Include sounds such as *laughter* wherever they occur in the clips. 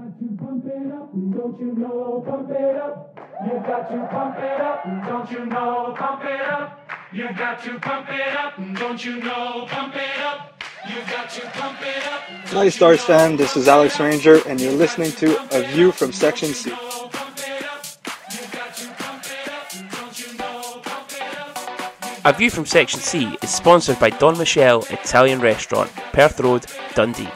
got to pump it up, don't you know? Pump it up. You've got to pump it up, don't you know? Pump it up. You've got to pump it up, don't you know? Pump it up. You've got to pump it up. Hi, Stars fan. This is Alex Ranger, and you're listening to A View from Section C. A View from Section C is sponsored by Don Michele Italian Restaurant, Perth Road, Dundee.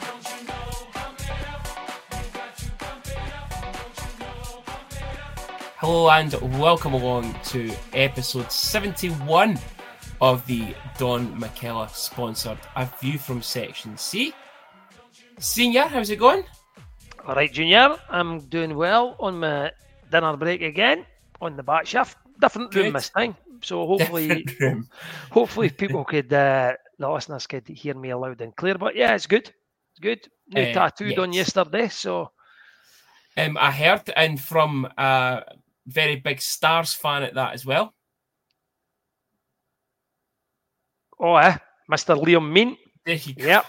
Hello and welcome along to episode 71 of the Don Michele sponsored A View from Section C. Senior, how's it going? All right, Junior, I'm doing well on my dinner break again on the back shift. Different room Good. this time, so hopefully, *laughs* hopefully people could, uh, the listeners could hear me loud and clear. But yeah, it's good. It's good. New Uh, tattoo done yes. yesterday, so Um, I heard, and from a very big Stars fan at that as well. oh, eh, Mr. Liam Mean. There you go. Yep.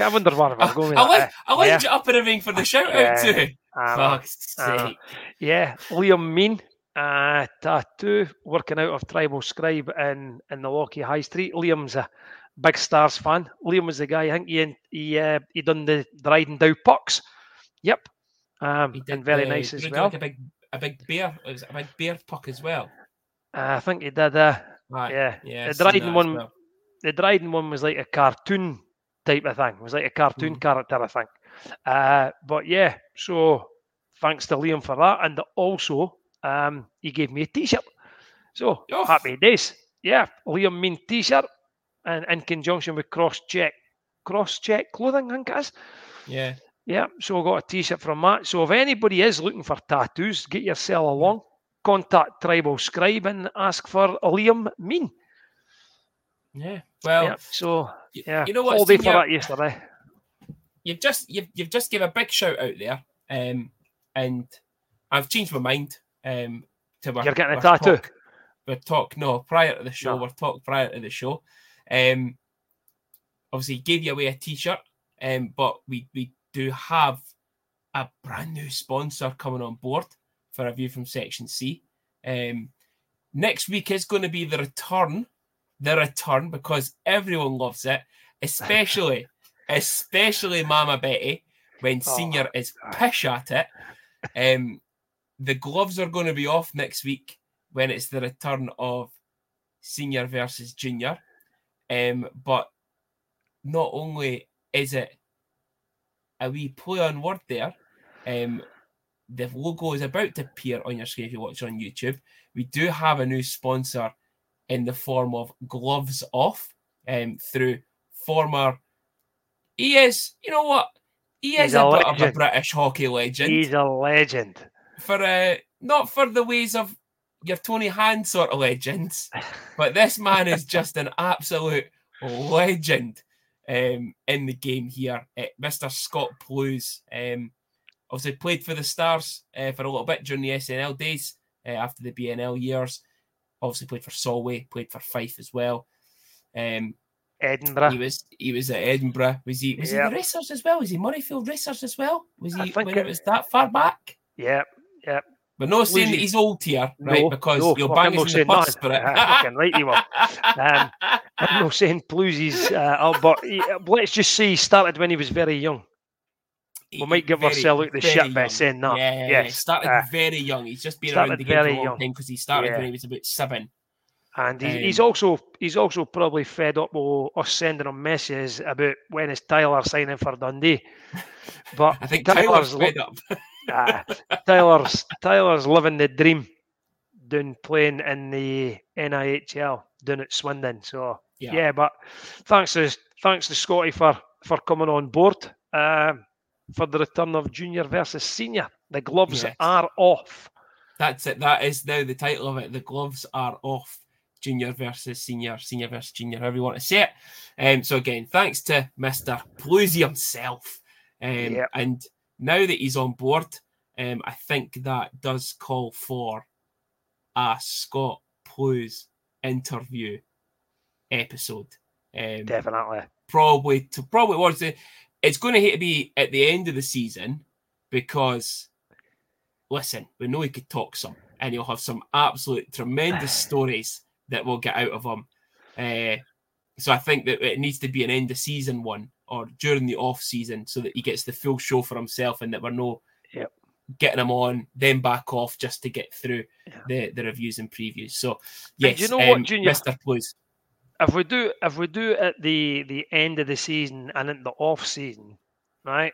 I wonder where I, we're going I, that. like, I lined yeah. you up and everything for the shout out too. Fuck's uh, sake. Yeah, Liam Mean, uh, tattoo, working out of Tribal Scribe in, in the Lochee High Street. Liam's a big Stars fan. Liam was the guy, I think he he, uh, he done the Dryden Dow pucks. Yep. Um, He and very the- nice as well. Like a big, a big bear. It was a big bear puck as well. Uh, I think he did. Uh, Right. yeah, yeah. the Dryden one- well. the Dryden one was like a cartoon type of thing. It was like a cartoon Mhm. character, I think. Uh, but yeah, so thanks to Liam for that, and also um, he gave me a T-shirt. So Oh. happy days. Yeah, Liam Mean T-shirt, and in conjunction with Cross Check, Cross Check clothing, I think it is. Yeah. Yeah, so I got a T-shirt from that. So if anybody is looking for tattoos, get yourself along. Contact Tribal Scribe and ask for Liam Mean. Yeah. Well, yeah, so yeah, you know what? all day for that yesterday. you've just you've, you've just give a big shout out there, um, and I've changed my mind. Um, to our, You're getting a tattoo? Talk, we're talk no prior to the show. No. We're talk prior to the show. Um, obviously gave you away a T-shirt, um, but we we do have a brand new sponsor coming on board for a view from Section C. Um, next week is going to be the return, the return because everyone loves it, especially *laughs* especially Mama Betty when Oh, Senior is pish at it. Um, the gloves are going to be off next week when it's the return of Senior versus Junior. Um, but not only is it a wee play on word there, um, the logo is about to appear on your screen if you watch on YouTube. We do have a new sponsor in the form of Gloves Off um, through former. He is, you know what? He is He's a, a bit of a. British hockey legend He's a legend. for uh, not for the ways of your Tony Hand sort of legends, *laughs* but this man is just an absolute legend um, in the game here. Uh, Mr. Scott Blues um, obviously played for the Stars uh, for a little bit during the SNL days uh, after the BNL years. Obviously played for Solway, played for Fife as well. Um, Edinburgh. he was he was at Edinburgh. Was he was Yeah. he the Racers as well? Was he Murrayfield Racers as well? Was he when it it- was that far back? yeah, yeah. But no saying that he's old here, right? No, because no, you'll bang us in the bus for it. Ah, right you will. *laughs* Um, I'm not *laughs* saying Bluesies, uh, but he, let's just say he started when he was very young. we might give Very, ourselves out the shit by saying that. Yeah, Yes, he started uh, very young. He's just been around the game for a long young. time because he started Yeah. when he was about seven. And he's Um, also he's also probably fed up with us sending him messages about when is Tyler signing for Dundee. *laughs* But I think Tyler's Tyler's fed up. *laughs* Ah, Tyler's Tyler's living the dream, doing playing in the NIHL down at Swindon. So Yeah. yeah, but thanks to thanks to Scotty for for coming on board um, for the return of junior versus senior. The gloves Yes. are off. That's it. That is now the title of it. The gloves are off. Junior versus senior, senior versus junior, however you want to say it. Um, so again, thanks to Mister Bluesy himself. Um, Yep. And now that he's on board, um, I think that does call for a Scott Blues interview episode. Um, Definitely. probably to probably was the it's going to be at the end of the season because listen, we know he could talk some, and he'll have some absolute tremendous *sighs* stories that we'll get out of him. Uh, so I think that it needs to be an end of season one or during the off season so that he gets the full show for himself and that we're no Yep. getting him on, then back off just to get through Yeah. the, the reviews and previews. So And yes, you know what, um, Junior? Mr. Blues. If we do if we do it at the the end of the season and in the off season, right?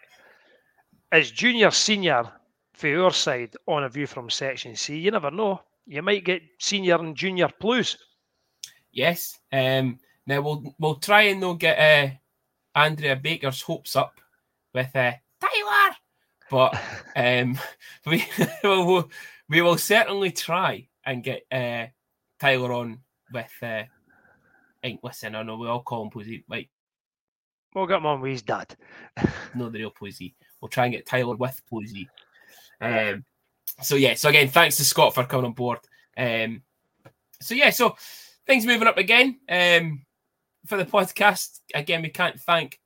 As junior senior for your side on a view from section C, you never know. You might get senior and junior plus. Yes. Um, now we'll we'll try and not get uh, Andrea Baker's hopes up with uh, Tyler, but *laughs* um, *laughs* we will we will certainly try and get uh, Tyler on with. Uh, hey, listen, I know we all call him Pussy, like We'll get him on with his dad. *laughs* no the real Pussy. We'll try and get Tyler with Pussy. Um, so yeah, so again, thanks to Scott for coming on board. Um, so yeah, so things moving up again um, for the podcast. Again, we can't thank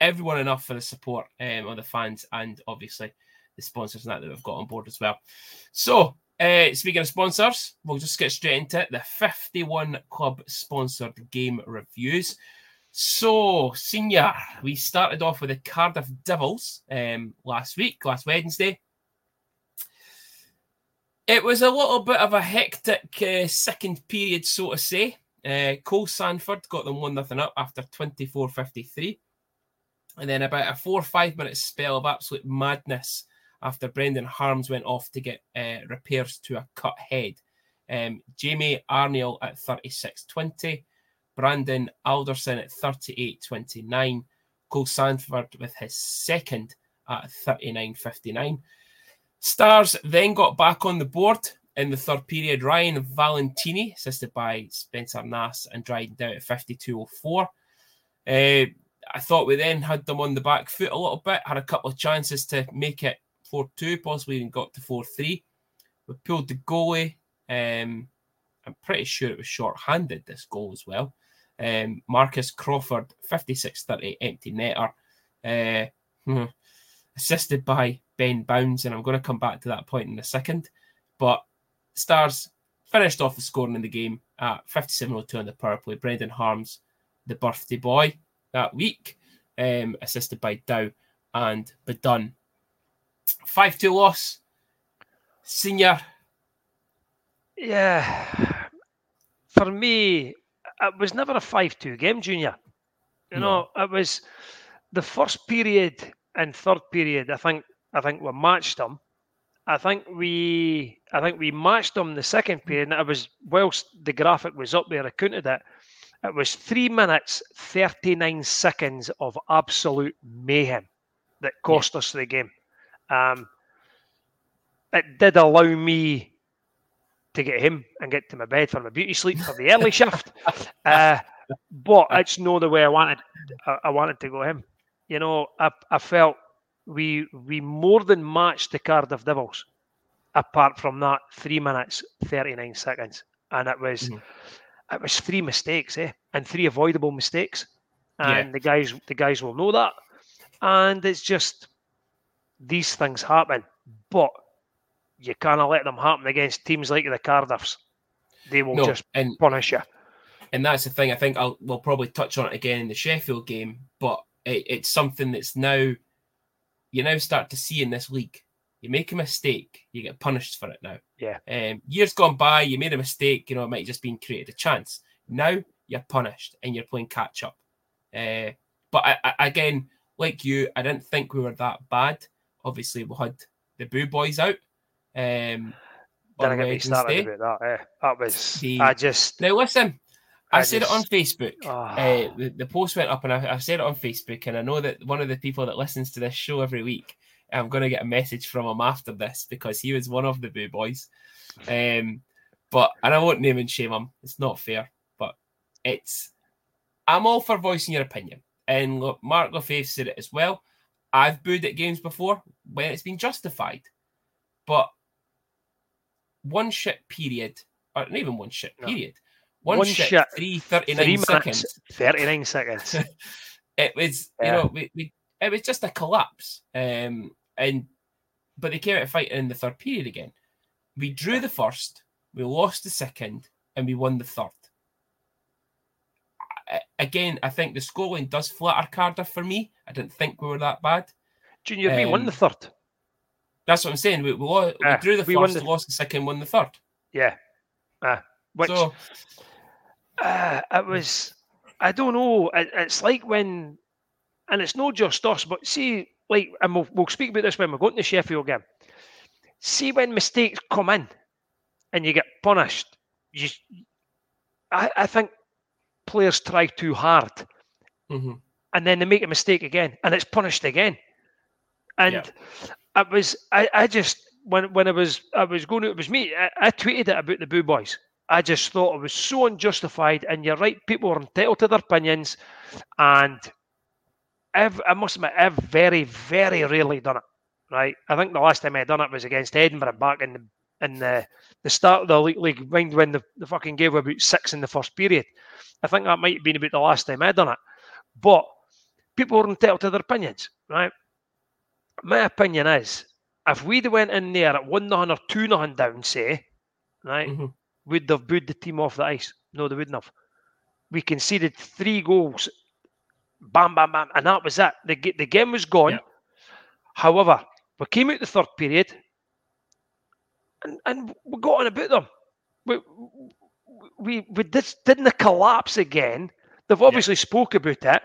everyone enough for the support um, of the fans and obviously the sponsors and that that we've got on board as well. So uh, speaking of sponsors, we'll just get straight into it. The 51 club sponsored game reviews. So, senior, we started off with the Cardiff Devils um, last week, last Wednesday. It was a little bit of a hectic uh, second period, so to say. Uh, Cole Sanford got them 1 0 up after 24 53. And then about a four or five minute spell of absolute madness after Brendan Harms went off to get uh, repairs to a cut head. Um, Jamie Arniel at 36 20. Brandon Alderson at 38 29. Cole Sanford with his second at 39 59. Stars then got back on the board in the third period. Ryan Valentini, assisted by Spencer Nass and Dryden out at 52.04. Uh, I thought we then had them on the back foot a little bit, had a couple of chances to make it 4 2, possibly even got to 4 3. We pulled the goalie. Um, I'm pretty sure it was short handed, this goal as well. Um, Marcus Crawford, 56 30, empty netter. Uh, hmm, assisted by Ben Bowns, and I'm going to come back to that point in a second. But Stars finished off the scoring in the game at 57.02 on the power play. Brendan Harms, the birthday boy that week, um, assisted by Dow and Bedun. 5 2 loss. Senior, Yeah. For me, it was never a 5 2 game, Junior. You No. know, it was the first period and third period. I think I think we matched them. I think we I think we matched them the second period. And it was whilst the graphic was up there, I counted it. It was three minutes, 39 seconds of absolute mayhem that cost us the game. Um, it did allow me to get him and get to my bed for my beauty sleep for the *laughs* early shift. Uh, but it's not the way I wanted. I, I wanted to go him. You know, I, I felt we we more than matched the Cardiff Devils. Apart from that, three minutes thirty nine seconds, and it was Mhm. it was three mistakes, eh, and three avoidable mistakes, Yeah. and the guys the guys will know that, and it's just these things happen, but you cannot let them happen against teams like the Cardiffs. They will no, just and punish you. and that's the thing. I think I'll we'll probably touch on it again in the Sheffield game, but it, it's something that's now you now start to see in this league. You make a mistake, you get punished for it now. Yeah. Um, years gone by, you made a mistake. You know, it might have just been created a chance. Now you're punished and you're playing catch up. Uh, but I, I, again, like you, I didn't think we were that bad. Obviously, we had the Boo Boys out. Um, Then I get me started about that. Eh? That was The- I just Now listen, I, I said it on Facebook. Ah. Uh, the, the post went up, and I, I said it on Facebook. And I know that one of the people that listens to this show every week, I'm going to get a message from him after this because he was one of the Boo Boys. Um, but and I won't name and shame him. It's not fair, but it's. I'm all for voicing your opinion, and look, Mark Lefebvre said it as well. I've booed at games before when it's been justified, but one shit period, or not even one shit No. period, one, One shit, shit, three thirty three nine seconds. thirty nine seconds. *laughs* It was, you know, we, we, it was just a collapse. Um, and but they came out fighting in the third period again. We drew the first, we lost the second, and we won the third. Again, I think the scoreline does flatter Cardiff for me. I didn't think we were that bad. Junior, we won Um, the third. That's what I'm saying. We, we, lo- we Ah, drew the we first, the- lost the second, won the third. Yeah. Uh, which so uh, it was, I don't know. It, it's like when, and it's not just us, but see, like, and we'll, we'll speak about this when we go to the Sheffield game. See, when mistakes come in and you get punished, you, I, I think players try too hard mhm. and then they make a mistake again and it's punished again. And Yeah. it was I, I just when when I was I was going it was me, I, I tweeted it about the Boo Boys. I just thought it was so unjustified and you're right, people are entitled to their opinions and I've, I must admit I've very, very rarely done it. Right. I think the last time I done it was against Edinburgh back in the in the, the start of the league, league mind when the, the fucking game were about six in the first period. I think that might have been about the last time I'd done it. But people are entitled to their opinions, right? My opinion is if we'd went in there at one nothing or two nothing down, say, right, Mhm. would they have booed the team off the ice? No, they wouldn't have. We conceded three goals, bam, bam, bam, and that was it. The, the game was gone. Yeah. However, we came out the third period and, and we got on about them. We, we, we did, didn't collapse again. They've obviously spoke about it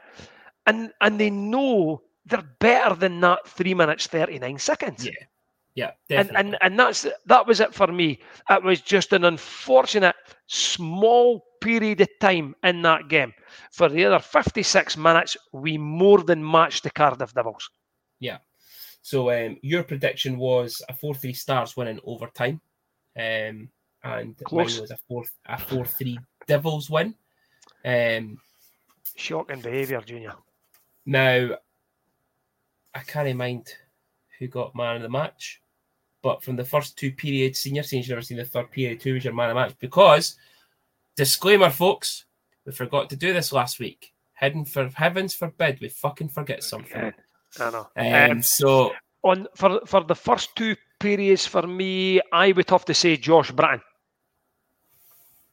and, and they know they're better than that three minutes, 39 seconds Yeah. Yeah, and definitely. and and that's that was it for me. It was just an unfortunate small period of time in that game. For the other 56 minutes, we more than matched the Cardiff Devils. So um, your prediction was a four-three Stars winning in overtime, um, and Close. mine was a four a four-three Devils win. Um, Shocking behaviour, Junior. now, I can't mind who got man of the match, but from the first two periods, senior seniors never seen the third period. Who was your man of the match? Because disclaimer, folks, we forgot to do this last week. Heaven for heavens forbid we fucking forget something. I know. Um, Um, so on for for the first two periods, for me, I would have to say Josh Bratton.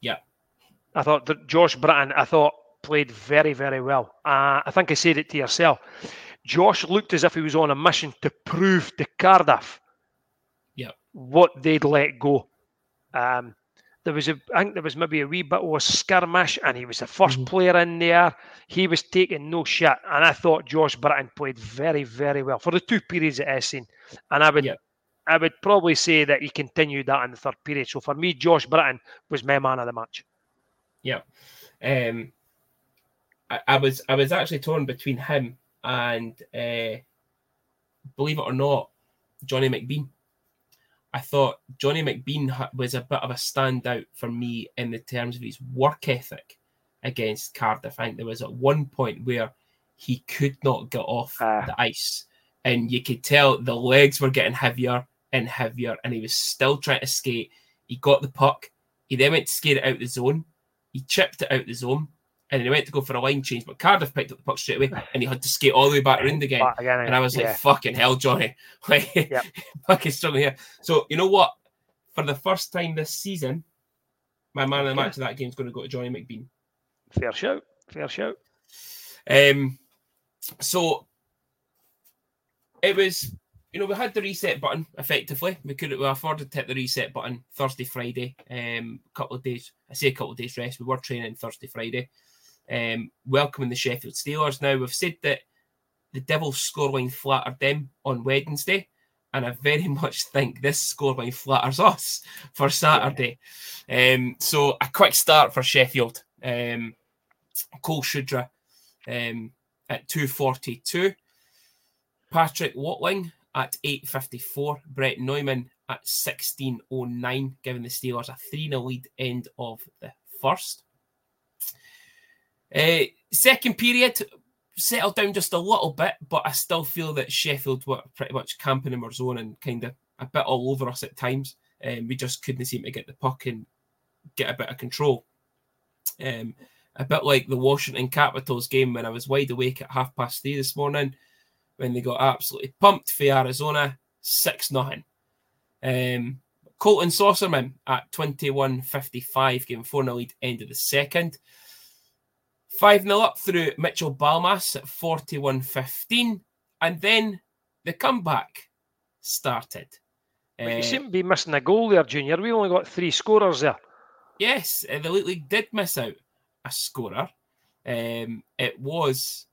Yeah. I thought that Josh Bratton, I thought played very, very well. Uh, I think I said it to yourself. Josh looked as if he was on a mission to prove to Cardiff Yeah. what they'd let go. Um, there was a, I think there was maybe a wee bit of a skirmish, and he was the 1st Mhm. player in there. He was taking no shit, and I thought Josh Bratton played very, very well for the two periods that I've. And I would, Yeah. I would probably say that he continued that in the third period. So for me, Josh Bratton was my man of the match. Yeah. Um, I, I was I was actually torn between him and uh, believe it or not, Johnny McBean. I thought Johnny McBean was a bit of a standout for me in the terms of his work ethic against Cardiff. I think there was at one point where he could not get off Ah. the ice, and you could tell the legs were getting heavier and heavier, and he was still trying to skate. He got the puck. He then went to skate it out of the zone. He chipped it out of the zone, and then he went to go for a line change. But Cardiff picked up the puck straight away, *laughs* and he had to skate all the way back around again. Back again, And I was yeah. like, "Fucking hell, Johnny! *laughs* Like, Yep. *laughs* fucking struggling here." So you know what? For the first time this season, my man of the match of that game is going to go to Johnny McBean. fair shout, fair shout. Um, so it was, you know, we had the reset button effectively. We could we afforded to hit the reset button Thursday, Friday. Um, a couple of days. I say a couple of days rest. We were training Thursday, Friday. Um, welcoming the Sheffield Steelers. Now we've said that the Devils scoreline flattered them on Wednesday, and I very *laughs* much think this scoreline flatters us for Saturday. Um, so a quick start for Sheffield. Um, Cole Shudra um, at 242. Patrick Watling at 854. Brett Neumann at 1609, giving the Steelers a 3 0 lead end of the first. Uh, second period settled down just a little bit, but I still feel that Sheffield were pretty much camping in our zone and kind of a bit all over us at times. Um, we just couldn't seem to get the puck and get a bit of control. Um, a bit like the Washington Capitals game when I was wide awake at half past three this morning when they got absolutely pumped for Arizona 6 0. Um, Colton Saucerman at 21.55, giving 4 0 lead, end of the second. 5 0 up through Mitchell Balmas at 41.15. And then the comeback started. But you Uh, seem to be missing a goal there, Junior. We only got three scorers there. Yes, uh, the Elite League did miss out a scorer. Um, it was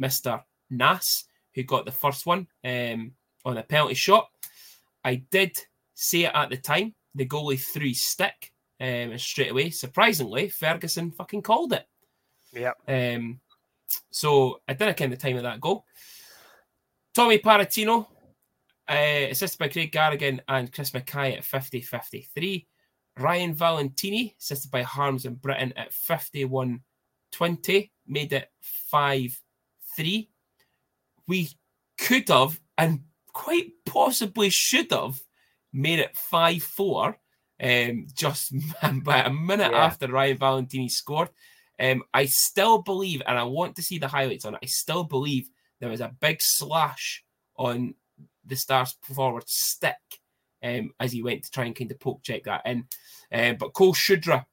Mr. Nas who got the first one um, on a penalty shot. I did say it at the time. The goalie threw stick um, and straight away, surprisingly, Ferguson fucking called it. Yeah. Um, so I didn't count the time of that goal. Tommy Paratino, uh, assisted by Craig Garrigan and Chris Mackay at 50 53. Ryan Valentini, assisted by Harms and Britain at 51 20, made it 5 3. We could have and quite possibly should have made it 5 4 um, just *laughs* by a minute Yeah. after Ryan Valentini scored. Um, I still believe, and I want to see the highlights on it, I still believe there was a big slash on the Stars forward stick um, as he went to try and kind of poke check that in. Uh, but Cole Shudra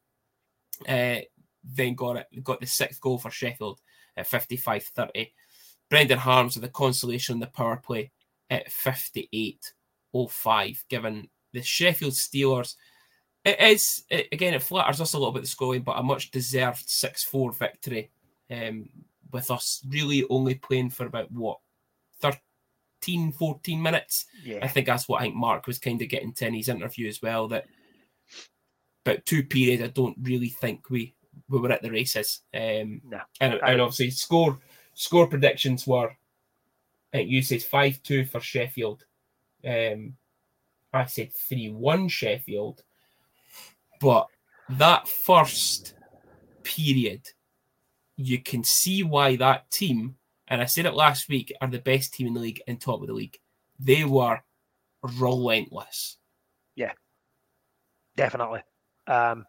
uh, then got it, got the sixth goal for Sheffield at 55 30. Brendan Harms with the consolation on the power play at 58 05, given the Sheffield Steelers. It is, it, again, it flatters us a little bit the scoring, but a much deserved 6 4 victory. Um, with us really only playing for about what 13, 14 minutes. I think that's what I think Mark was kind of getting to in his interview as well. That about two periods, I don't really think we we were at the races. Um, No. and, and obviously score score predictions were. I think you said five two for Sheffield. Um, I said three one Sheffield, but that first period, you can see why that team, and I said it last week, are the best team in the league and top of the league. They were relentless. Yeah, definitely. Um,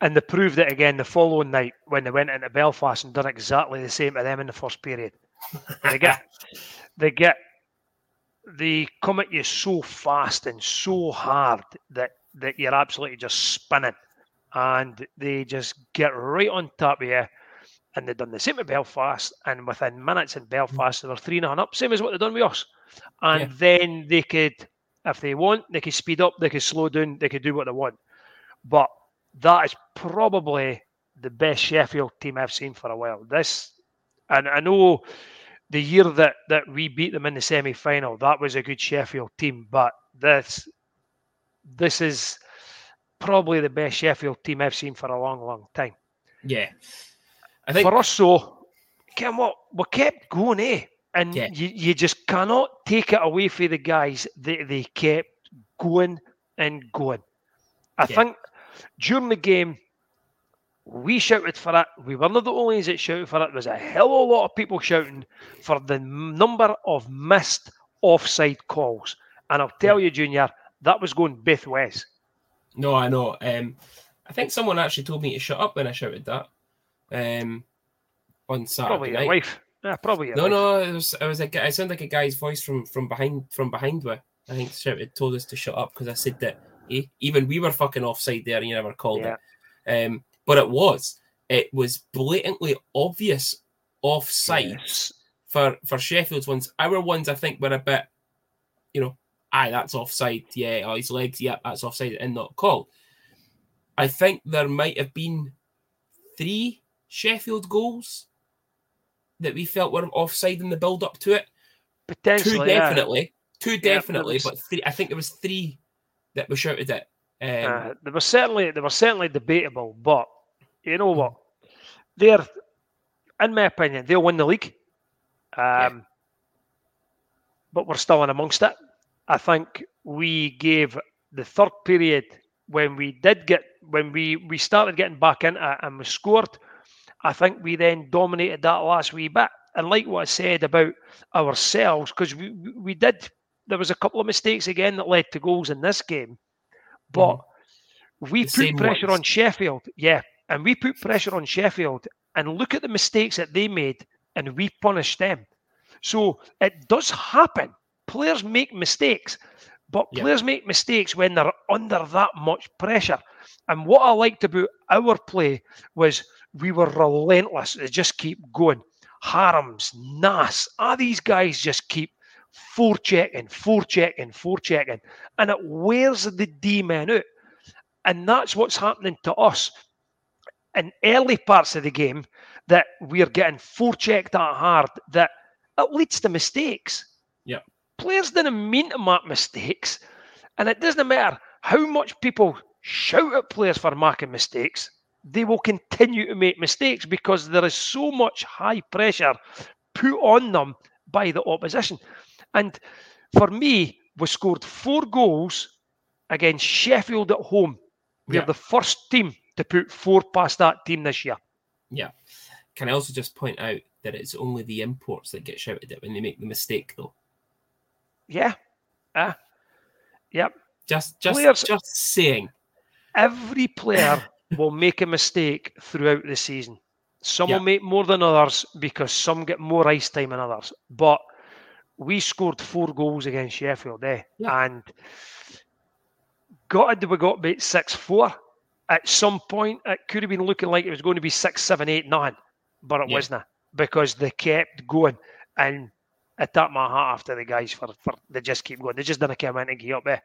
and they proved it again the following night when they went into Belfast and done exactly the same to them in the first period. They get, *laughs* they get, they come at you so fast and so hard that that you're absolutely just spinning, and they just get right on top of you. And they've done the same at Belfast, and within minutes in Belfast they were three nothing up, same as what they've done with us. And Yeah. then they could, if they want, they could speed up, they could slow down, they could do what they want. But that is probably the best Sheffield team I've seen for a while. This, and I know the year that that we beat them in the semi final, that was a good Sheffield team. But this, this is probably the best Sheffield team I've seen for a long, long time. Yeah, I think For us, so Ken, what we kept going, eh? And Yeah. you, you just cannot take it away from the guys. They they kept going and going. I Yeah. think during the game, we shouted for it. We were not the only ones that shouted for it. There was a hell of a lot of people shouting for the number of missed offside calls. And I'll tell you, Junior, that was going both ways. No, I know. Um, I think someone actually told me to shut up when I shouted that. Um, on Saturday Probably your night. wife. Yeah, probably your No, wife. no, it was it was a guy. It sounded like a guy's voice from from behind from behind me. I think shouted told us to shut up because I said that eh, even we were fucking offside there and you never called Yeah. it. Um, but it was it was blatantly obvious offside Yes. for for Sheffield's ones. Our ones, I think, were a bit, you know, aye, that's offside. Yeah, oh, his legs, yeah, that's offside and not called. I think there might have been three Sheffield goals that we felt were offside in the build up to it. Potentially. Two yeah. definitely, two there definitely, was- but three. I think there was three that were shouted at. Um, Uh, they were certainly they were certainly debatable, but you know what? They're, in my opinion, they'll win the league. Um, But we're still in amongst it. I think we gave the third period when we did get when we we started getting back into it and we scored. I think we then dominated that last wee bit. And like what I said about ourselves, because we we- did there was a couple of mistakes again that led to goals in this game. But mm-hmm. we The put pressure ones. on Sheffield, yeah, and we put pressure on Sheffield, and look at the mistakes that they made, and we punished them. So it does happen. Players make mistakes, but Yeah. players make mistakes when they're under that much pressure. And what I liked about our play was we were relentless. They just keep going. Harams, Nas, ah, these guys just keep forechecking, forechecking, forechecking, and it wears the D men out. And that's what's happening to us in early parts of the game that we're getting forechecked that hard that it leads to mistakes. Yeah. Players didn't mean to make mistakes. And it doesn't matter how much people shout at players for making mistakes, they will continue to make mistakes because there is so much high pressure put on them by the opposition. And for me, we scored four goals against Sheffield at home. We're the first team to put four past that team this year. Yeah. Can I also just point out that it's only the imports that get shouted at when they make the mistake, though? Yeah. Ah. yep. Just, just, Players- just saying. Every player *laughs* will make a mistake throughout the season. Some Yeah. will make more than others because some get more ice time than others. But we scored four goals against Sheffield, eh? Yeah. And got it we got about six four. At some point, it could have been looking like it was going to be six, seven, eight, nine, but it Yeah. wasn't because they kept going. And I tap my hat after the guys for, for they just keep going. They just didn't come in and give up there.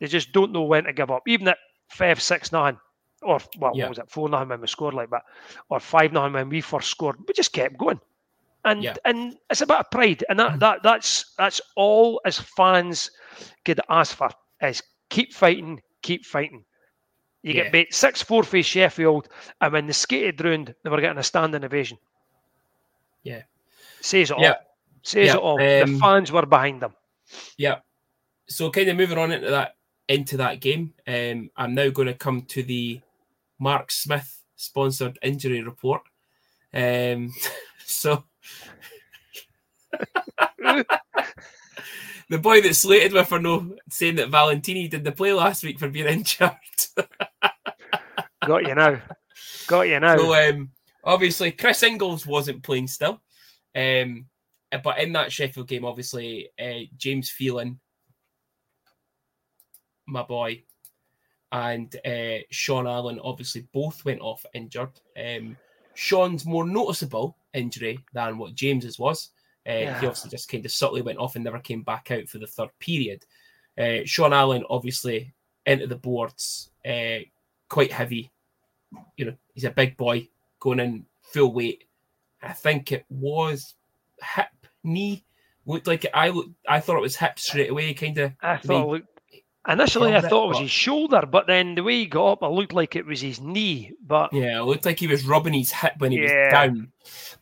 They just don't know when to give up. Even at five, six, nine, or well, Yeah. what was it, four nine when we scored like that, or five nine when we first scored, we just kept going. And Yeah. and it's a bit of pride, and that, mm. that that's that's all as fans could ask for is keep fighting, keep fighting. You Yeah. get beat six four for Sheffield, and when they skated round, they were getting a standing ovation. Yeah. Says it all. Says Yeah, it all. the um, fans were behind them. Yeah. So kind of moving on into that into that game, um, I'm now going to come to the Mark Smith sponsored injury report. Um, *laughs* so *laughs* the boy that slated with for no saying that Valentini did the play last week for being *laughs* injured. Got you now. Got you now. So um, obviously Chris Ingles wasn't playing still, um, but in that Sheffield game, obviously uh, James Phelan, my boy, and uh, Sean Allen obviously both went off injured. Um, Sean's more noticeable injury than what James's was. Uh, He obviously just kind of subtly went off and never came back out for the third period. Uh, Sean Allen obviously into the boards, uh, quite heavy. You know, he's a big boy going in full weight. I think it was hip, knee. Looked like it. I looked, I thought it was hip straight away. Kind of. I thought it looked, initially I held it, thought it was but- his shoulder, but then the way he got up, it looked like it was his knee. But Yeah, it looked like he was rubbing his hip when he Yeah. was down.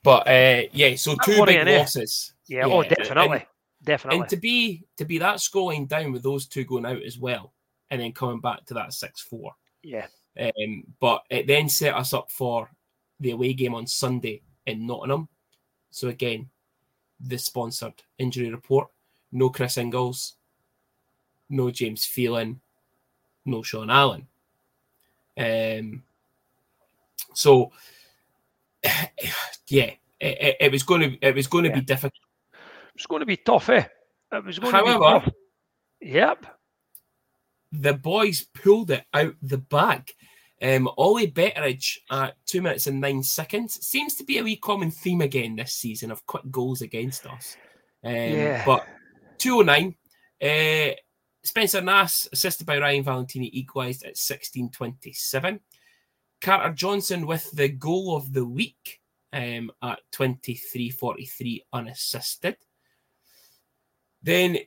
But uh, yeah, so two big losses. yeah, oh, and- definitely, definitely. And to be to be that scoreline down with those two going out as well, and then coming back to that six four. yeah, Um, but it then set us up for the away game on Sunday in Nottingham. So again, the sponsored injury report: no Chris Ingles, no James Phelan, no Sean Allen. Um, so *sighs* yeah, it, it, it was going to it was going to Yeah. be difficult. it's going to be tough, eh? It was going to be However- tough. Yep. the boys pulled it out the bag. Um, Ollie Betteridge at two minutes and nine seconds seems to be a wee common theme again this season of quick goals against us. Um, Yeah. But 209, uh, Spencer Nass, assisted by Ryan Valentini, equalised at 16.27. Carter Johnson with the goal of the week um, at 23.43 unassisted. Then,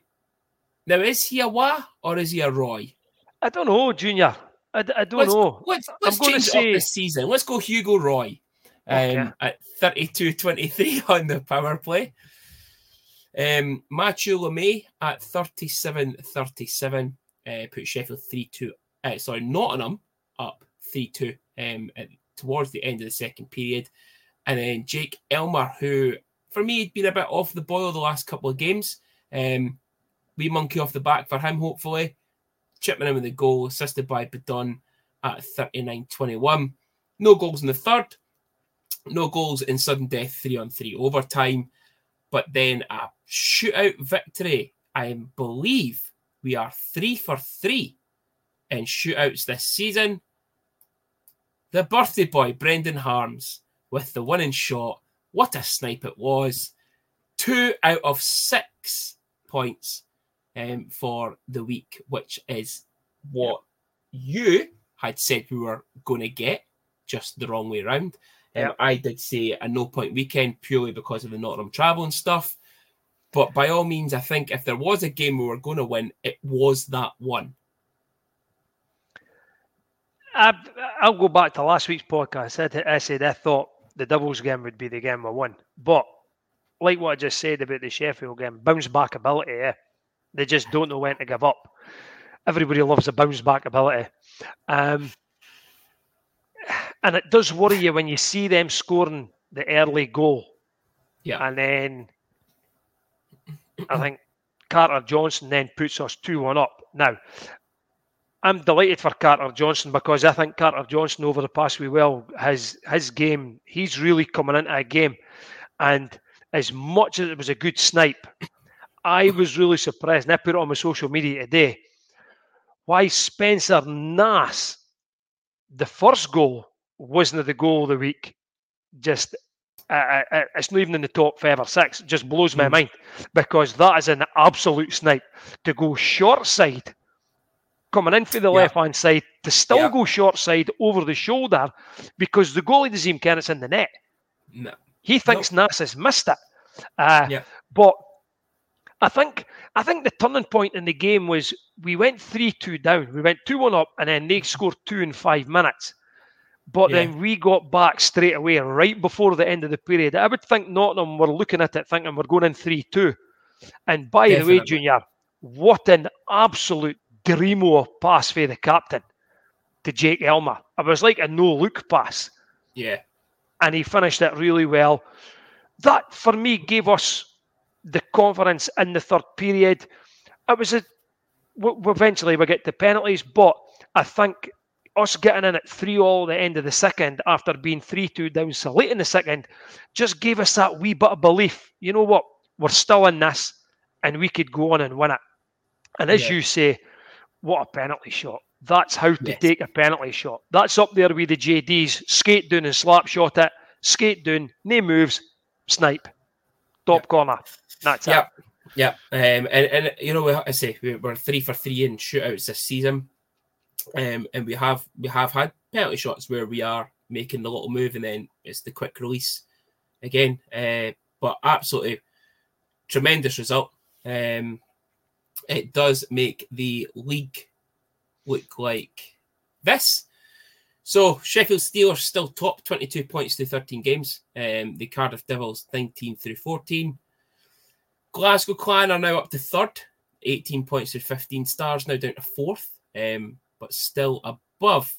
now is he a Wah or is he a Roy? I don't know, Junior. I, I don't let's, know. Let's, let's gonna change say- up this season. Let's go Hugo Roy um, Okay. at 32 23 *laughs* on the power play. Um, Matthew LeMay at 37 37 uh, put Sheffield 3 2. Uh, sorry, Nottingham up 3 2 um, at, towards the end of the second period. And then Jake Elmer, who for me had been a bit off the boil the last couple of games. Um, we monkey off the back for him, hopefully. Chipping in with the goal, assisted by Badon at 39 21. No goals in the third, no goals in sudden death, three on three overtime. but then a shootout victory. I believe we are three for three in shootouts this season. The birthday boy, Brendan Harms, with the winning shot. What a snipe it was. Two out of six points um, for the week, which is what you had said we were going to get, just the wrong way around. Um, Yep. I did say a no point weekend purely because of the Nottingham travel and stuff. But by all means, I think if there was a game we were going to win, it was that one. I, I'll go back to last week's podcast. I said, I said I thought the Devils game would be the game we won. But like what I just said about the Sheffield game, bounce back ability, eh? They just don't know when to give up. Everybody loves a bounce back ability. Um, and it does worry you when you see them scoring the early goal. Yeah. And then I think Carter Johnson then puts us 2 1 up. Now, I'm delighted for Carter Johnson because I think Carter Johnson over the past wee well has his game he's really coming into a game, and as much as it was a good snipe, I was really surprised. And I put it on my social media today. Why Spencer Nass, the first goal wasn't the goal of the week. Just uh, uh, it's not even in the top five or six. It just blows my Mm. mind because that is an absolute snipe to go short side coming in for the Yeah. left hand side to still Yeah. go short side over the shoulder because the goalie doesn't even care it's in the net. No. He thinks Nass has missed it. Uh, Yeah. But I think I think the turning point in the game was we went three two down. We went two one up, and then they scored two in five minutes. But Yeah. then we got back straight away, right before the end of the period. I would think Nottingham were looking at it, thinking we're going in three two. And by the way, Junior, what an absolute dreamo pass for the captain to Jake Elmer. It was like a no look pass Yeah. and he finished it really well. That for me gave us the confidence in the third period. It was a w- eventually we get to penalties, but I think us getting in at three all at the end of the second after being three two down so late in the second just gave us that wee bit of belief. You know what? We're still in this, and we could go on and win it. And as Yeah. you say, what a penalty shot! That's how to Yes. take a penalty shot. That's up there with the JDs. Skate down and slap shot it. Skate down, no moves, snipe, top corner. That's. Yeah. Yeah. Um, and, and you know, I say we- we're three for three in shootouts this season. Um, and we have we have had penalty shots where we are making the little move and then it's the quick release again. Uh, but absolutely tremendous result. Um, it does make the league look like this. So Sheffield Steelers still top 22 points through 13 games. Um, the Cardiff Devils 19 through 14. Glasgow Clan are now up to third, 18 points through 15 stars, now down to fourth, um, but still above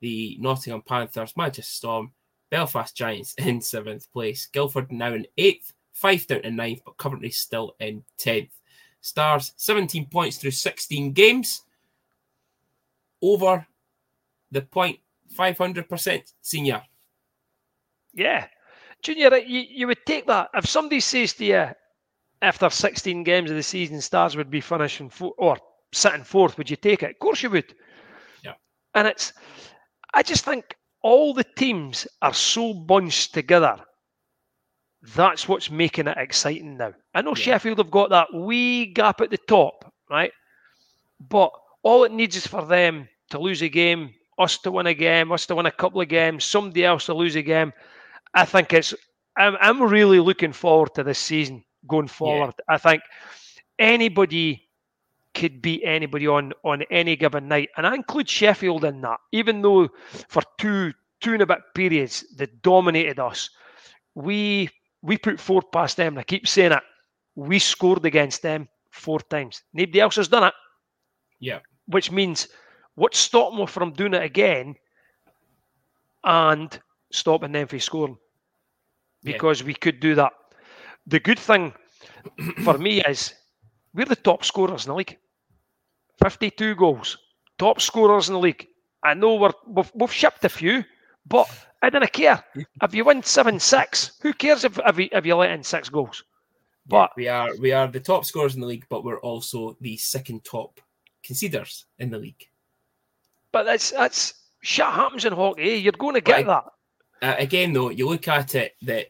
the Nottingham Panthers, Manchester Storm, Belfast Giants *laughs* in seventh place, Guildford now in eighth, Fife down to ninth, but Coventry still in 10th. Stars 17 points through 16 games, over the point 500% senior. Yeah. Junior, you, you would take that. If somebody says to you, after 16 games of the season, Stars would be finishing four, or sitting fourth, would you take it? Of course you would. Yeah. And it's, I just think all the teams are so bunched together. That's what's making it exciting now. I know Yeah. Sheffield have got that wee gap at the top, right? But all it needs is for them to lose a game, us to win a game, us to win a couple of games, somebody else to lose a game. I think it's. I'm, I'm really looking forward to this season going forward. I think anybody could beat anybody on on any given night, and I include Sheffield in that. Even though for two two and a bit periods they dominated us, we we put four past them. And I keep saying it. We scored against them four times. Nobody else has done it Yeah. which means what's stopping us from doing it again and stopping them from scoring Yeah. because we could do that. The good thing for me is we're the top scorers in the league 52 goals, top scorers in the league. I know we're, we've, we've shipped a few, but I don't care. If you win 7 6, who cares if, if, you, if you let in six goals? But we are we are the top scorers in the league, but we're also the second top conceders in the league. but that's that's shit happens in hockey. eh? You're going to get that. Uh, again, though, you look at it that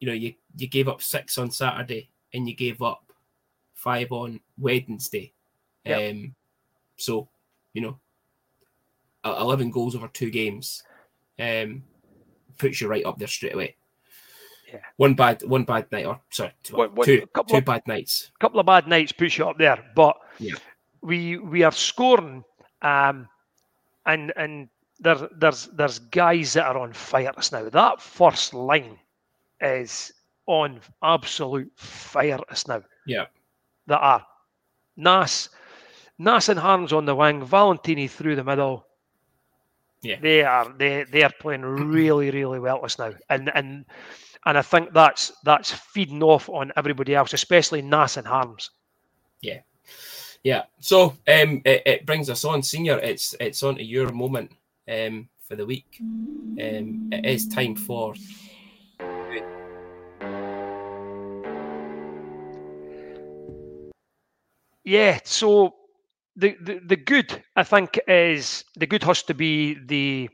you know you you gave up six on Saturday and you gave up five on Wednesday. Yep. Um, so you know, e- eleven goals over two games um, puts you right up there straight away. Yeah. One bad one bad night, or sorry, two, One- one- two, couple two of- bad nights. A couple of bad nights push you up there, but Yeah. we we are scoring, um, and and there there's there's guys that are on fire just now. That first line is on absolute fire just now. Yeah. That are Nas, Nas and Harms on the wing, Valentini through the middle. Yeah. they are they they are playing really really well just now, and and and I think that's that's feeding off on everybody else, especially Nas and Harms. Yeah. Yeah. So um, it, it brings us on, senior. It's it's on to your moment um, for the week. Um, it is time for Yeah, so the, the the good I think is the good has to be the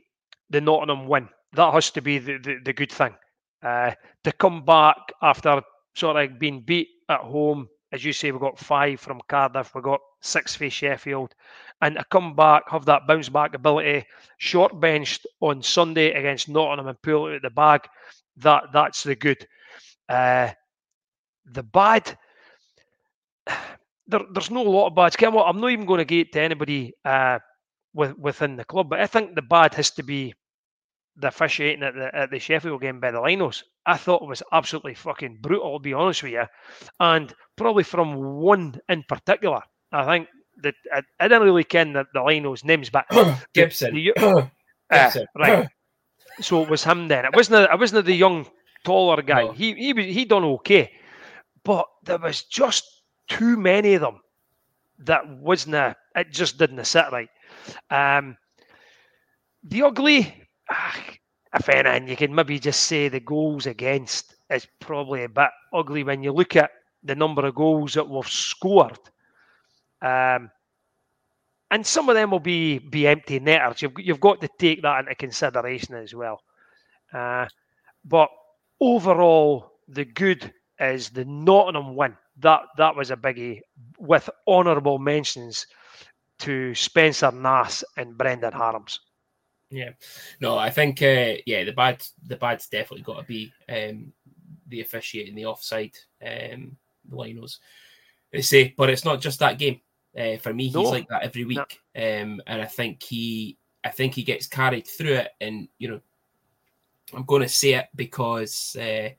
the Nottingham win. That has to be the, the, the good thing. Uh, to come back after sort of being beat at home, as you say, we got five from Cardiff, we got six for Sheffield, and to come back, have that bounce back ability, short benched on Sunday against Nottingham and pull it out the bag. That that's the good. Uh, the bad there, there's no lot of bads. Kim, what, I'm not even going to get to anybody uh, with, within the club, but I think the bad has to be the officiating at the, at the Sheffield game by the Linos. I thought it was absolutely fucking brutal, to be honest with you. And probably from one in particular, I think that I, I didn't really ken the, the Linos names, but *coughs* Gibson. the- *coughs* uh, Gibson. right. *coughs* So it was him then. It wasn't. It wasn't the young, taller guy. No. He he was he done okay, but there was just too many of them that wasn't. It just didn't sit right. Um, the ugly, ah, if anything, you can maybe just say the goals against is probably a bit ugly when you look at the number of goals that we've scored. Um, and some of them will be be empty netters. You've you've got to take that into consideration as well. Uh, but overall, the good is the Nottingham win. That that was a biggie with honourable mentions to Spencer Nass and Brendan Harms. Yeah, no, I think uh, yeah, the bad the bad's definitely got to be um, the officiating, the offside, um, the linos. They say, but it's not just that game. Uh, for me, he's No. like that every week, um, and I think he, I think he gets carried through it. And you know, I'm going to say it because uh,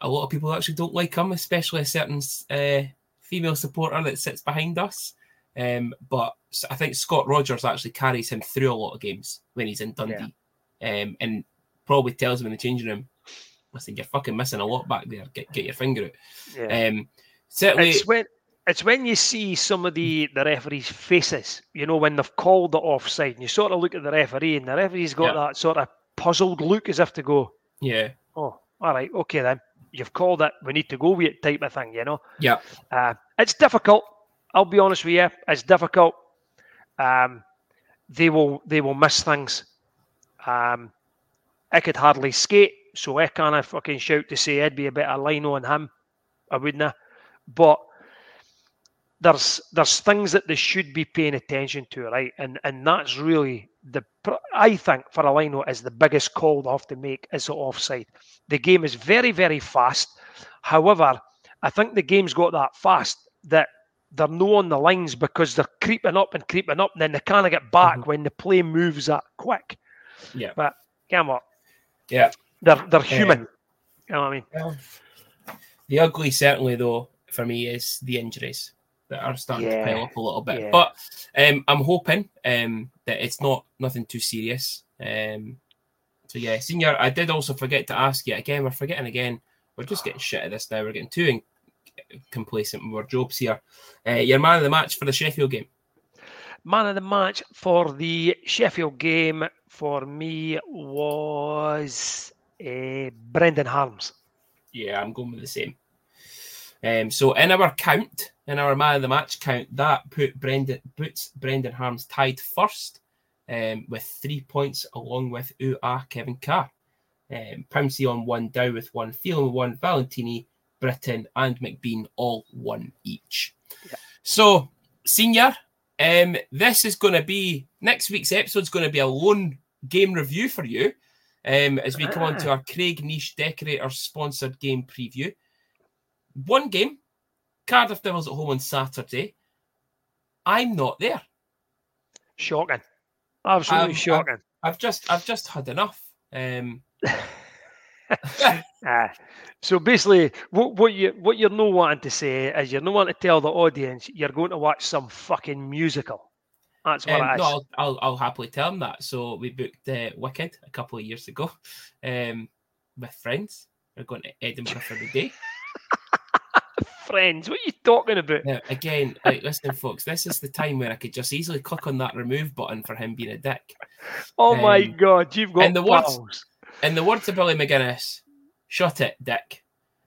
a lot of people actually don't like him, especially a certain uh, female supporter that sits behind us. Um, but I think Scott Rogers actually carries him through a lot of games when he's in Dundee, um, and probably tells him in the changing room, "Listen, you're fucking missing a lot back there. Get get your finger out." Yeah. Um, certainly, It's when it's when you see some of the, the referees' faces, you know, when they've called the offside, and you sort of look at the referee, and the referee's got Yeah. that sort of puzzled look as if to go, yeah, "Oh, all right, okay then, you've called it. We need to go with it," type of thing, you know. yeah, Uh, it's difficult. I'll be honest with you. It's difficult. Um, they will they will miss things. Um, I could hardly skate, so I can't fucking shout to say I'd be a better line on him. I wouldn't. But there's there's things that they should be paying attention to, right? And and that's really the I think for a lino is the biggest call they have to make is the offside. The game is very very fast. However, I think the game's got that fast that they're no on the lines because they're creeping up and creeping up, and then they kind of get back mm-hmm. when the play moves that quick. Yeah. But come on, yeah. they're they're um, human. You know what I mean? Well, the ugly certainly though for me is the injuries that are starting Yeah, to pile up a little bit. yeah. But um, I'm hoping um, that it's not nothing too serious. Um, so yeah, senior. I did also forget to ask you again. We're forgetting again. We're just getting shit at this now. We're getting too in- complacent with our jobs here. Uh, your man of the match for the Sheffield game. Man of the match for the Sheffield game for me was uh, Brendan Harms. Yeah, I'm going with the same. Um, so in our count, in our man of the match count, that put Brendan puts Brendan Harms tied first um, with three points, along with Ah Kevin Carr. Um, Pouncy on one, Dow with one, Phelan one, Valentini, Britton, and McBean all one each. Yeah. So, senior, um, this is going to be next week's episode is going to be a lone game review for you. Um, as we come on to Ah. our Craig Niche Decorator sponsored game preview. One game, Cardiff Devils at home on Saturday. I'm not there. Shocking. Absolutely Um, shocking. I've just I've just had enough. Um, *laughs* Ah. so basically, what, what you what you're not wanting to say is you're not wanting to tell the audience you're going to watch some fucking musical. That's what um, no, I'll, I'll I'll happily tell them that. So we booked uh, Wicked a couple of years ago, um, with friends. We're going to Edinburgh for the day. *laughs* Friends, what are you talking about? Now, again, *laughs* like, listen, folks, this is the time where I could just easily click on that remove button for him being a dick. Oh my um, god, you've got and the words-. In the words of Billy McGuinness, shut it, dick.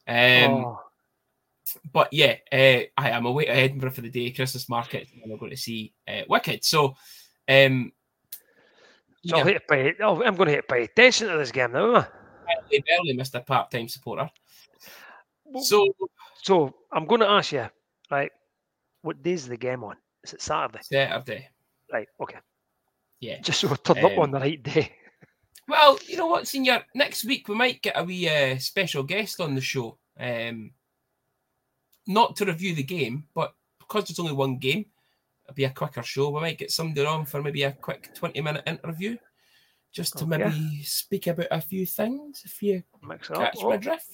Um, oh, but yeah, uh, I am away to Edinburgh for the day, Christmas market, and we're going to see uh, Wicked. So, um, so yeah, I'll hit to pay, oh, I'm going to hit pay attention to this game now. am I? early, early Mr. Part-time supporter. So So I'm going to ask you, right? What day is the game on? Is it Saturday? Saturday, Right. Okay. yeah. Just so we're turned up Um, on the right day. Well, you know what, Senior? Next week we might get a wee uh, special guest on the show. Um, not to review the game, but because there's only one game, it'll be a quicker show. We might get somebody on for maybe a quick 20 minute interview just to Okay. maybe speak about a few things if you Mix it up. catch my Oh, drift.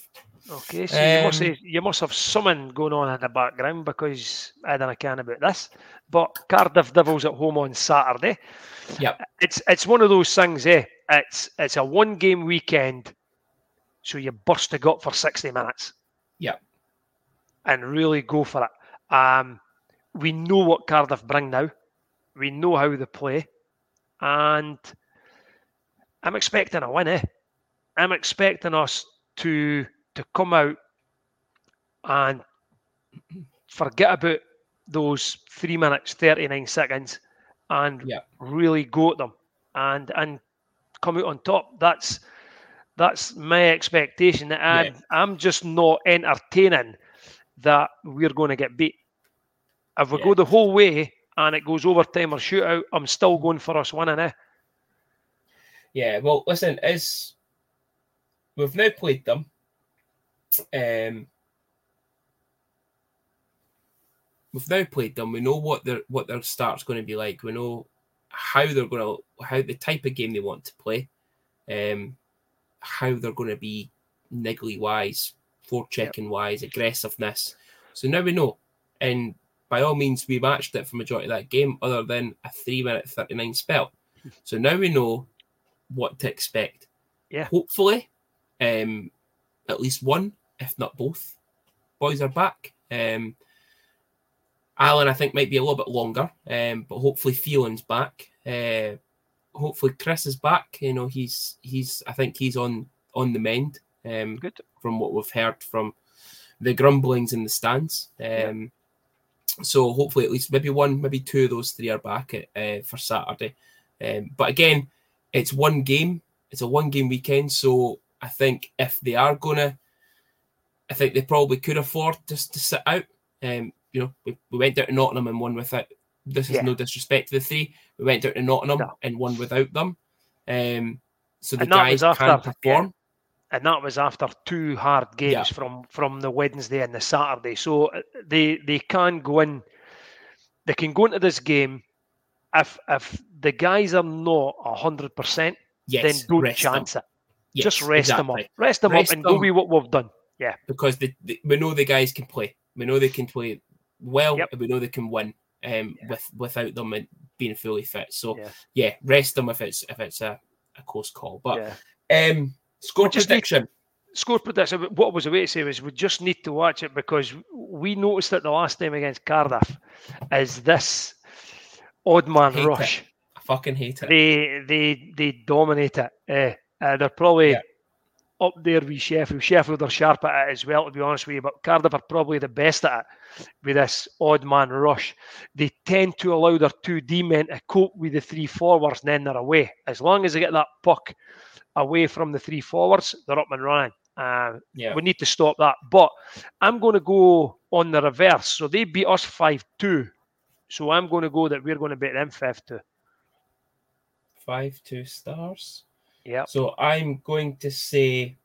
Okay. So you must Um, have, you must have something going on in the background because I don't can about this. But Cardiff Devils at home on Saturday. Yeah, It's it's one of those things, eh? It's it's a one game weekend, so you burst the gut for sixty minutes. Yeah, And really go for it. Um, we know what Cardiff bring now. We know how they play, and I'm expecting a win. Eh? I'm expecting us to to come out and forget about those three minutes thirty nine seconds and Yep. really go at them and and come out on top. That's that's my expectation. I'm Yeah. I'm just not entertaining that we're going to get beat. If we Yeah. go the whole way and it goes overtime or shootout, I'm still going for us winning. Eh? Yeah, well, listen, as we've now played them, um, we've now played them. We know what their what their start's going to be like. We know how they're going to how the type of game they want to play, um, how they're going to be niggly wise, forechecking wise, aggressiveness. So now we know, and by all means, we matched it for majority of that game, other than a three minute thirty nine spell. So now we know what to expect. Yeah. Hopefully, um, at least one, if not both, boys are back. Um, Alan, I think, might be a little bit longer, um, but hopefully Phelan's back. Uh, hopefully Chris is back. You know, he's he's. I think he's on on the mend. Um, Good. from what we've heard from the grumblings in the stands. Um, So hopefully at least maybe one, maybe two of those three are back at, uh, for Saturday. Um, but again, it's one game. It's a one game weekend. So I think if they are gonna, I think they probably could afford just to sit out. Um, you know, we, we went down to Nottingham and won without. This is Yeah. no disrespect to the three. We went down to Nottingham No. and won without them. Um, so the guys after- can perform. and that was after two hard games Yeah. from from the Wednesday and the Saturday. So uh, they they can go in, they can go into this game. If if the guys are not hundred percent, Yes, then don't rest them. chance it. Yes, Just rest them exactly. up, rest them Rest up, and go them. with what we've done. Because the, the, we know the guys can play. We know they can play well, Yep. and we know they can win um, Yeah. with without them being fully fit. So Yeah. yeah, rest them if it's if it's a, a close call. But yeah. um, score just need- prediction. Score prediction. What I was away to say was we just need to watch it because we noticed it the last time against Cardiff. Is this odd man Hate it. rush? I fucking hate it. they they they dominate it. Eh, uh, they're probably Yeah. Up there with Sheffield. Sheffield are sharp at it as well, to be honest with you, but Cardiff are probably the best at it with this odd man rush. They tend to allow their two D men to cope with the three forwards and then they're away. As long as they get that puck away from the three forwards, they're up and running. Uh, Yeah. we need to stop that. But I'm going to go on the reverse. So they beat us 5 2. So I'm going to go that we're going to beat them 5 2. Five two stars. Yeah. So I'm going to say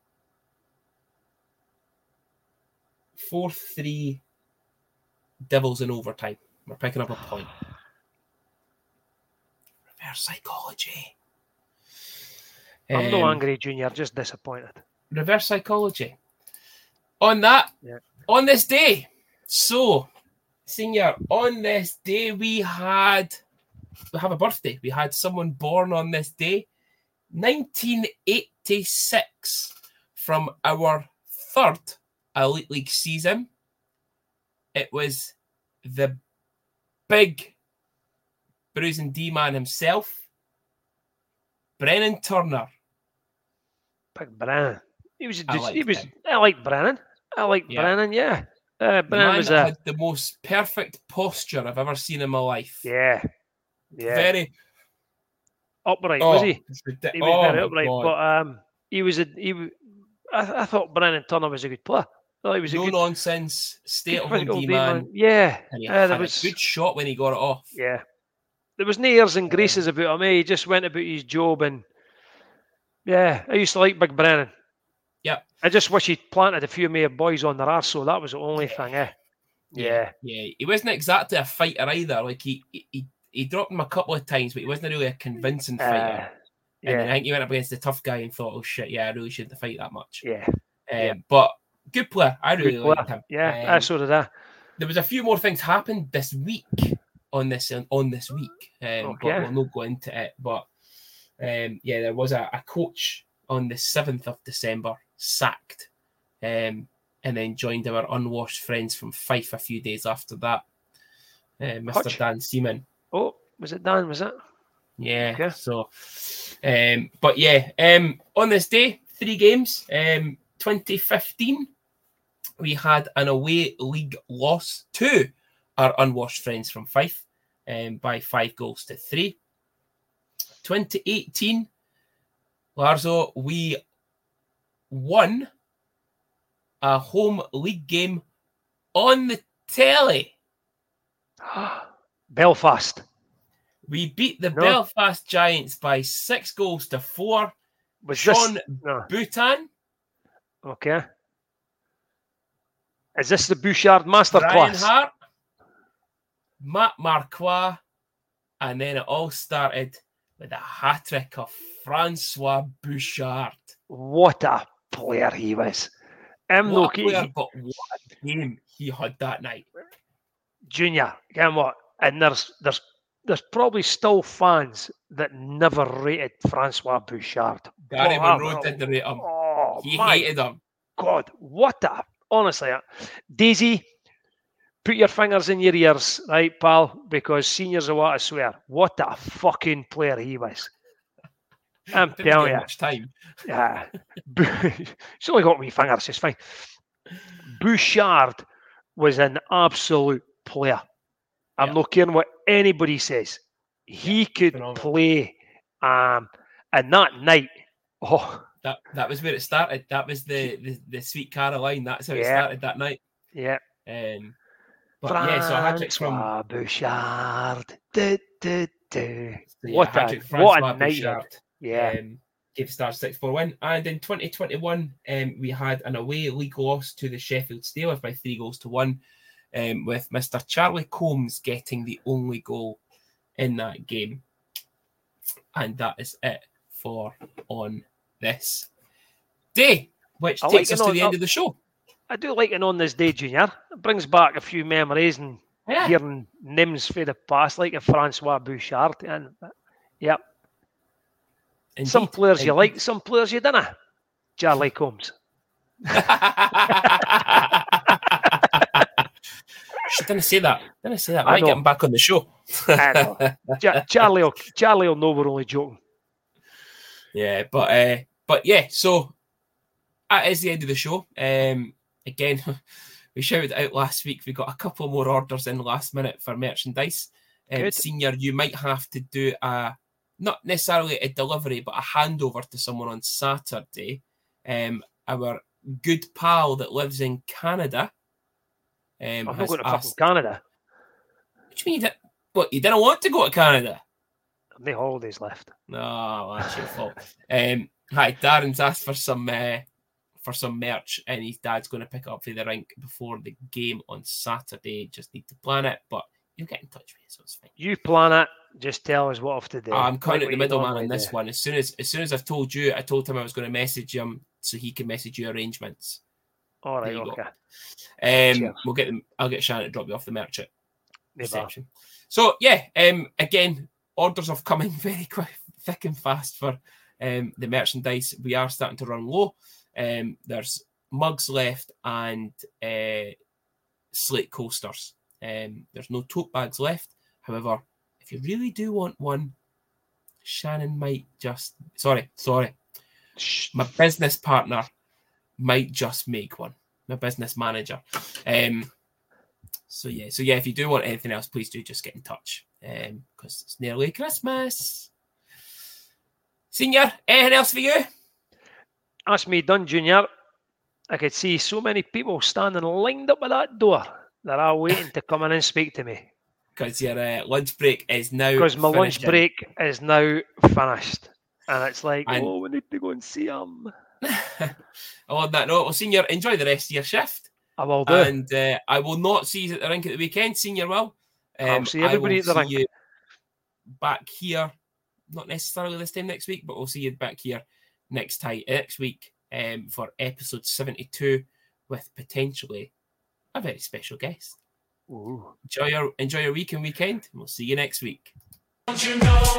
four three Devils in overtime. We're picking up a point. Reverse psychology. I'm no Um, angry, Junior, just disappointed. reverse psychology. On that, Yeah. on this day, so senior, on this day we had we have a birthday. We had someone born on this day, 1986, from our third Elite League season. It was the big bruising D man himself, Brennan Turner. Big Brennan. He was I he was him. I like Brennan. I like Yeah. Brennan, yeah. Uh, The Brennan was a had the most perfect posture I've ever seen in my life. yeah. Yeah. Very upright, oh, was he? He was oh very my upright. God. But um he was a he I, I thought Brennan Turner was a good player. I he was a no good nonsense, stay at home D man. Yeah. Uh, there a was good shot when he got it off. yeah. There was no airs and graces about him. eh? He just went about his job and yeah, I used to like Big Brennan. Yeah, I just wish he'd planted a few more boys on their arse, so that was the only thing, eh? Yeah. Yeah, he wasn't exactly a fighter either. Like he he, he, he dropped him a couple of times, but he wasn't really a convincing fighter. Uh, And then I think he went up against the tough guy and thought, "Oh shit, yeah, I really shouldn't fight that much." Yeah. Um, yeah. But good player. I really player. liked him. Yeah. Um, I so did I. there was a few more things happened this week on this on this week, um, but we'll not go into it. But um, yeah, there was a, a coach on the seventh of December sacked, um, and then joined our unwashed friends from Fife a few days after that. Uh, Mr. Hutch? Dan Seaman. Oh, was it Dan? Was it? Yeah. So, um, but yeah, um, on this day, three games. Um, 2015, we had an away league loss to our unwashed friends from Fife um, by five goals to three. 2018, Larzo, we won a home league game on the telly. Belfast. We beat the No. Belfast Giants by six goals to four. Was Sean this no. Bhutan, Okay. Is this the Bouchard masterclass? Brian? Hart, Matt Marquis, and then it all started with a hat trick of Francois Bouchard. What a player he was. No What a player, he- but what a game he had that night. Junior. And what? And there's there's there's probably still fans that never rated Francois Bouchard. Gary Oh, Monroe didn't rate him. Oh He hated him. God! What a honestly, Daisy. Put your fingers in your ears, right, pal? Because seniors are what I swear. What a fucking player he was. *laughs* I'm telling you. much time. Yeah. *laughs* She's only got me fingers, it's fine. Bouchard was an absolute player. I'm Yeah. not caring what anybody says. He could phenomenal. play. Um, and that night, *laughs* oh, That that was where it started. That was the the, the sweet Caroline. That's how it started that night. yeah. Um, but yeah, so trick from Bouchard. Du, du, du. so yeah, What hat a- what a night. Bouchard. Yeah. um, gave Star 6 4 win. And in 2021, um, we had an away league loss to the Sheffield Steelers by three goals to one, um, with Mr. Charlie Combs getting the only goal in that game. And that is it for on this day, which I takes like us to the end of the show. I do like it on this day, Junior. It brings back a few memories and Yeah. hearing names for the past, like a Francois Bouchard. And yep, some Indeed, players you like, some players you don't. Charlie Combs. *laughs* Didn't say that. Didn't say that. I might know. get him back on the show. I know. *laughs* Cha- Charlie, will, Charlie will know we're only joking. Yeah, but uh, but yeah, so that is the end of the show. Um, again, *laughs* we shouted out last week. We got a couple more orders in last minute for merchandise. Um, senior, you might have to do a not necessarily a delivery, but a handover to someone on Saturday. Um, our good pal that lives in Canada. Um, I'm not going to asked, Canada. what do you mean That, what, you didn't want to go to Canada? No holidays left. No, that's your fault. Um, hi, Darren's asked for some uh, for some merch, and his dad's going to pick it up for the rink before the game on Saturday. Just need to plan it, but you'll get in touch with you, so it's fine. You plan it. Just tell us what to do. I'm Like out the middleman on this do. one. As soon as as soon as I've told you, I told him I was going to message him so he can message you arrangements. All right. There you go. Okay. Um, we'll get them. I'll get Shannon to drop you off the merch at No bother. reception. So yeah, um, again, orders have come in *laughs* very quick, thick and fast for um, the merchandise. We are starting to run low. Um, there's mugs left and uh, slate coasters. Um, there's no tote bags left. However, if you really do want one, Shannon might just sorry, sorry, my business partner might just make one. My business manager. Um, so yeah, so yeah, if you do want anything else, please do just get in touch. Um, because it's nearly Christmas. Senior, anything else for you? That's me done, Junior. I could see so many people standing lined up at that door. They're all waiting to come in and speak to me Because your uh, lunch break is now because my lunch break is now finished, and it's like, And- oh, we need to go and see him. *laughs* On that note, well, senior, enjoy the rest of your shift, I will do. and uh, I will not see you at the rink at the weekend. Senior will. Um, I'll see I everybody will at the see rink. You back here, not necessarily this time next week, but we'll see you back here next time next week um, for episode seventy-two with potentially a very special guest. Ooh. Enjoy your enjoy your week and weekend. We'll see you next week. Don't you know?